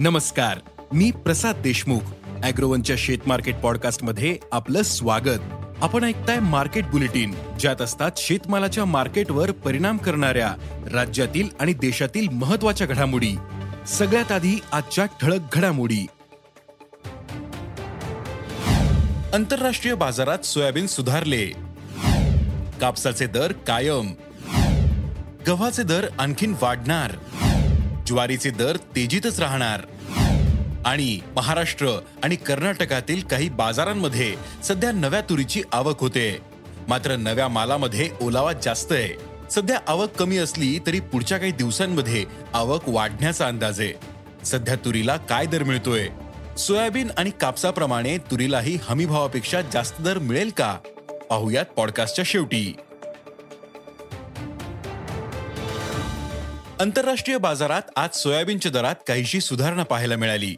नमस्कार मी प्रसाद देशमुख अॅग्रोवनच्या शेत मार्केट पॉडकास्टमध्ये आपलं स्वागत. आपण ऐकताय मार्केट बुलेटिन ज्यात असतात शेतमालाच्या मार्केटवर परिणाम करणाऱ्या राज्यातील आणि देशातील महत्त्वाच्या घडामोडी. सगळ्यात आधी आजच्या ठळक घडामोडी. आंतरराष्ट्रीय बाजारात सोयाबीन सुधारले. कापसाचे दर कायम. गव्हाचे दर आणखीन वाढणार. ज्वारीचे दर तेजीतच राहणार. आणि महाराष्ट्र आणि कर्नाटकातील काही बाजारांमध्ये सध्या नव्या तुरीची आवक होते. मात्र नव्या मालामध्ये ओलावा जास्त आहे. सध्या आवक कमी असली तरी पुढच्या काही दिवसांमध्ये आवक वाढण्याचा अंदाज आहे. सध्या तुरीला काय दर मिळतोय? सोयाबीन आणि कापसाप्रमाणे तुरीलाही हमीभावापेक्षा जास्त दर मिळेल का? पाहुयात पॉडकास्टच्या शेवटी. आंतरराष्ट्रीय बाजारात आज सोयाबीनच्या दरात काहीशी सुधारणा पाहायला मिळाली.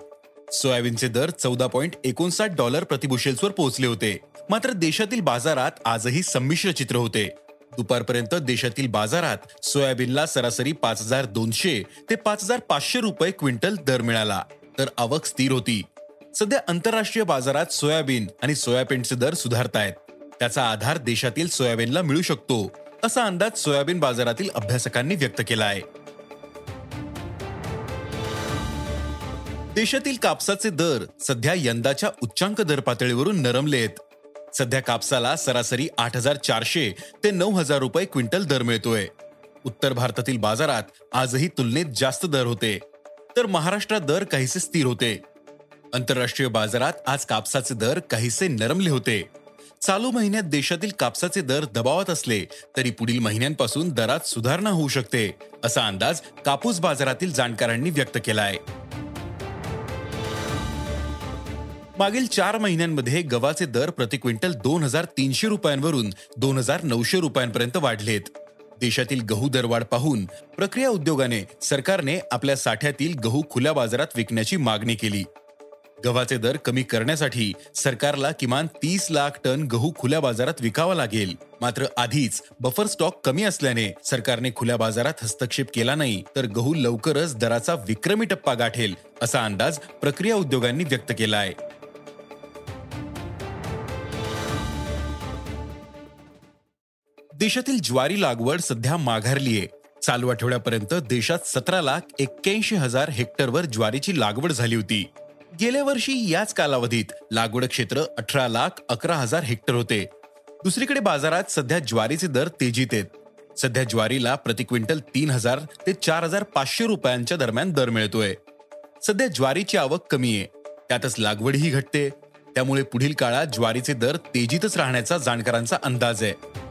सोयाबीनचे दर चौदा पॉईंट एकोणसाठ डॉलर प्रतिबुशेल्सवर पोहोचले होते. मात्र देशातील बाजारात आजही संमिश्र चित्र होते. दुपारपर्यंत देशातील बाजारात सोयाबीनला सरासरी पाच हजार दोनशे ते पाच हजार पाचशे रुपये क्विंटल दर मिळाला. तर आवक स्थिर होती. सध्या आंतरराष्ट्रीय बाजारात सोयाबीन आणि सोयाबीनचे दर सुधारतायत. त्याचा आधार देशातील सोयाबीनला मिळू शकतो असा अंदाज सोयाबीन बाजारातील अभ्यासकांनी व्यक्त केला आहे देशातील कापसाचे दर सध्या यंदाच्या उच्चांक दर पातळीवरून नरमलेत. सध्या कापसाला सरासरी आठ हजार चारशे ते नऊ हजार रुपये क्विंटल दर मिळतोय. उत्तर भारतातील बाजारात आजही तुलनेत जास्त दर होते. तर महाराष्ट्रात दर काहीसे स्थिर होते. आंतरराष्ट्रीय बाजारात आज कापसाचे दर काहीसे नरमले होते. चालू महिन्यात देशातील कापसाचे दर दबावात असले तरी पुढील महिन्यांपासून दरात सुधारणा होऊ शकते असा अंदाज कापूस बाजारातील जाणकारांनी व्यक्त केला आहे मागील चार महिन्यांमध्ये गव्हाचे दर प्रति क्विंटल दोन हजार तीनशे रुपयांवरून दोन हजार नऊशे रुपयांपर्यंत वाढलेत. देशातील गहू दरवाढ पाहून प्रक्रिया उद्योगाने सरकारने आपल्या साठ्यातील गहू खुल्या बाजारात विकण्याची मागणी केली. गव्हाचे दर कमी करण्यासाठी सरकारला किमान तीस लाख टन गहू खुल्या बाजारात विकावा लागेल. मात्र आधीच बफर स्टॉक कमी असल्याने सरकारने खुल्या बाजारात हस्तक्षेप केला नाही तर गहू लवकरच दराचा विक्रमी टप्पा गाठेल असा अंदाज प्रक्रिया उद्योगांनी व्यक्त केला आहे देशातील ज्वारी लागवड सध्या माघारली आहे चालू आठवड्यापर्यंत देशात सतरा लाख एक्क्याऐंशी हजार हेक्टरवर ज्वारीची लागवड झाली होती. गेल्या वर्षी याच कालावधीत लागवड क्षेत्र अठरा लाख अकरा हजार हेक्टर होते. दुसरीकडे बाजारात सध्या ज्वारीचे दर तेजीत आहेत. सध्या ज्वारीला प्रति क्विंटल तीन हजार ते चार हजार पाचशे रुपयांच्या दरम्यान दर मिळतोय. सध्या ज्वारीची आवक कमी आहे. त्यातच लागवडही घटते. त्यामुळे पुढील काळात ज्वारीचे दर तेजीतच राहण्याचा जाणकारांचा अंदाज आहे.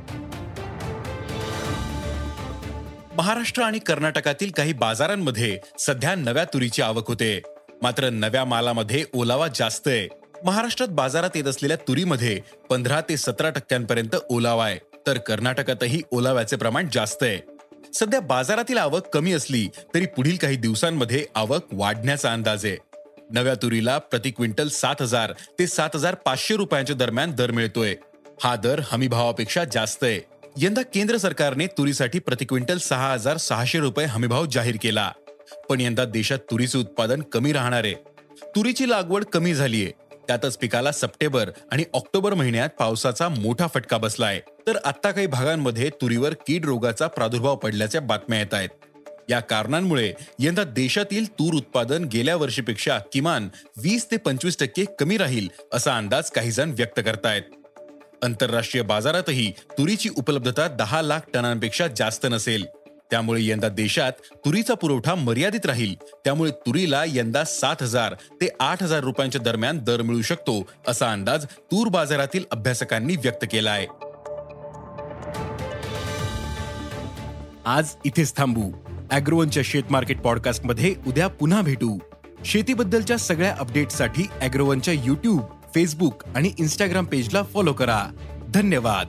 महाराष्ट्र आणि कर्नाटकातील काही बाजारांमध्ये सध्या नव्या तुरीची आवक होते. मात्र नव्या मालामध्ये ओलावा जास्त आहे. महाराष्ट्रात बाजारात येत असलेल्या तुरीमध्ये पंधरा ते सतरा टक्क्यांपर्यंत ओलावा आहे. तर कर्नाटकातही ओलाव्याचे प्रमाण जास्त आहे. सध्या बाजारातील आवक कमी असली तरी पुढील काही दिवसांमध्ये आवक वाढण्याचा अंदाज आहे. नव्या तुरीला प्रति क्विंटल सात हजार ते सात हजार पाचशे रुपयांच्या दरम्यान दर मिळतोय. हा दर हमीभावापेक्षा जास्त आहे. यंदा केंद्र सरकारने तुरीसाठी प्रति क्विंटल सहा हजार सहाशे रुपये हमीभाव जाहीर केला. पण यंदा देशात तुरीचे उत्पादन कमी राहणार आहे. तुरीची लागवड कमी झालीये. त्यातच पिकाला सप्टेंबर आणि ऑक्टोबर महिन्यात पावसाचा मोठा फटका बसलाय. तर आता काही भागांमध्ये तुरीवर कीड रोगाचा प्रादुर्भाव पडल्याच्या बातम्या येत आहेत. या कारणांमुळे यंदा देशातील तूर उत्पादन गेल्या वर्षीपेक्षा किमान वीस ते पंचवीस टक्के कमी राहील असा अंदाज काही जण व्यक्त करतायत. आंतरराष्ट्रीय बाजारातही तुरीची उपलब्धता दहा लाख टनांपेक्षा जास्त नसेल. त्यामुळे यंदा देशात तुरीचा पुरवठा मर्यादित राहील. त्यामुळे तुरीला यंदा सात हजार ते आठ हजार रुपयांच्या दरम्यान दर मिळू शकतो असा अंदाज तूर बाजारातील अभ्यासकांनी व्यक्त केला आहे आज इथेच थांबू. अॅग्रोवनच्या शेत मार्केट पॉडकास्टमध्ये उद्या पुन्हा भेटू. शेतीबद्दलच्या सगळ्या अपडेटसाठी अॅग्रोवनच्या युट्यूब फेसबुक आणि इन्स्टाग्राम पेजला फॉलो करा. धन्यवाद.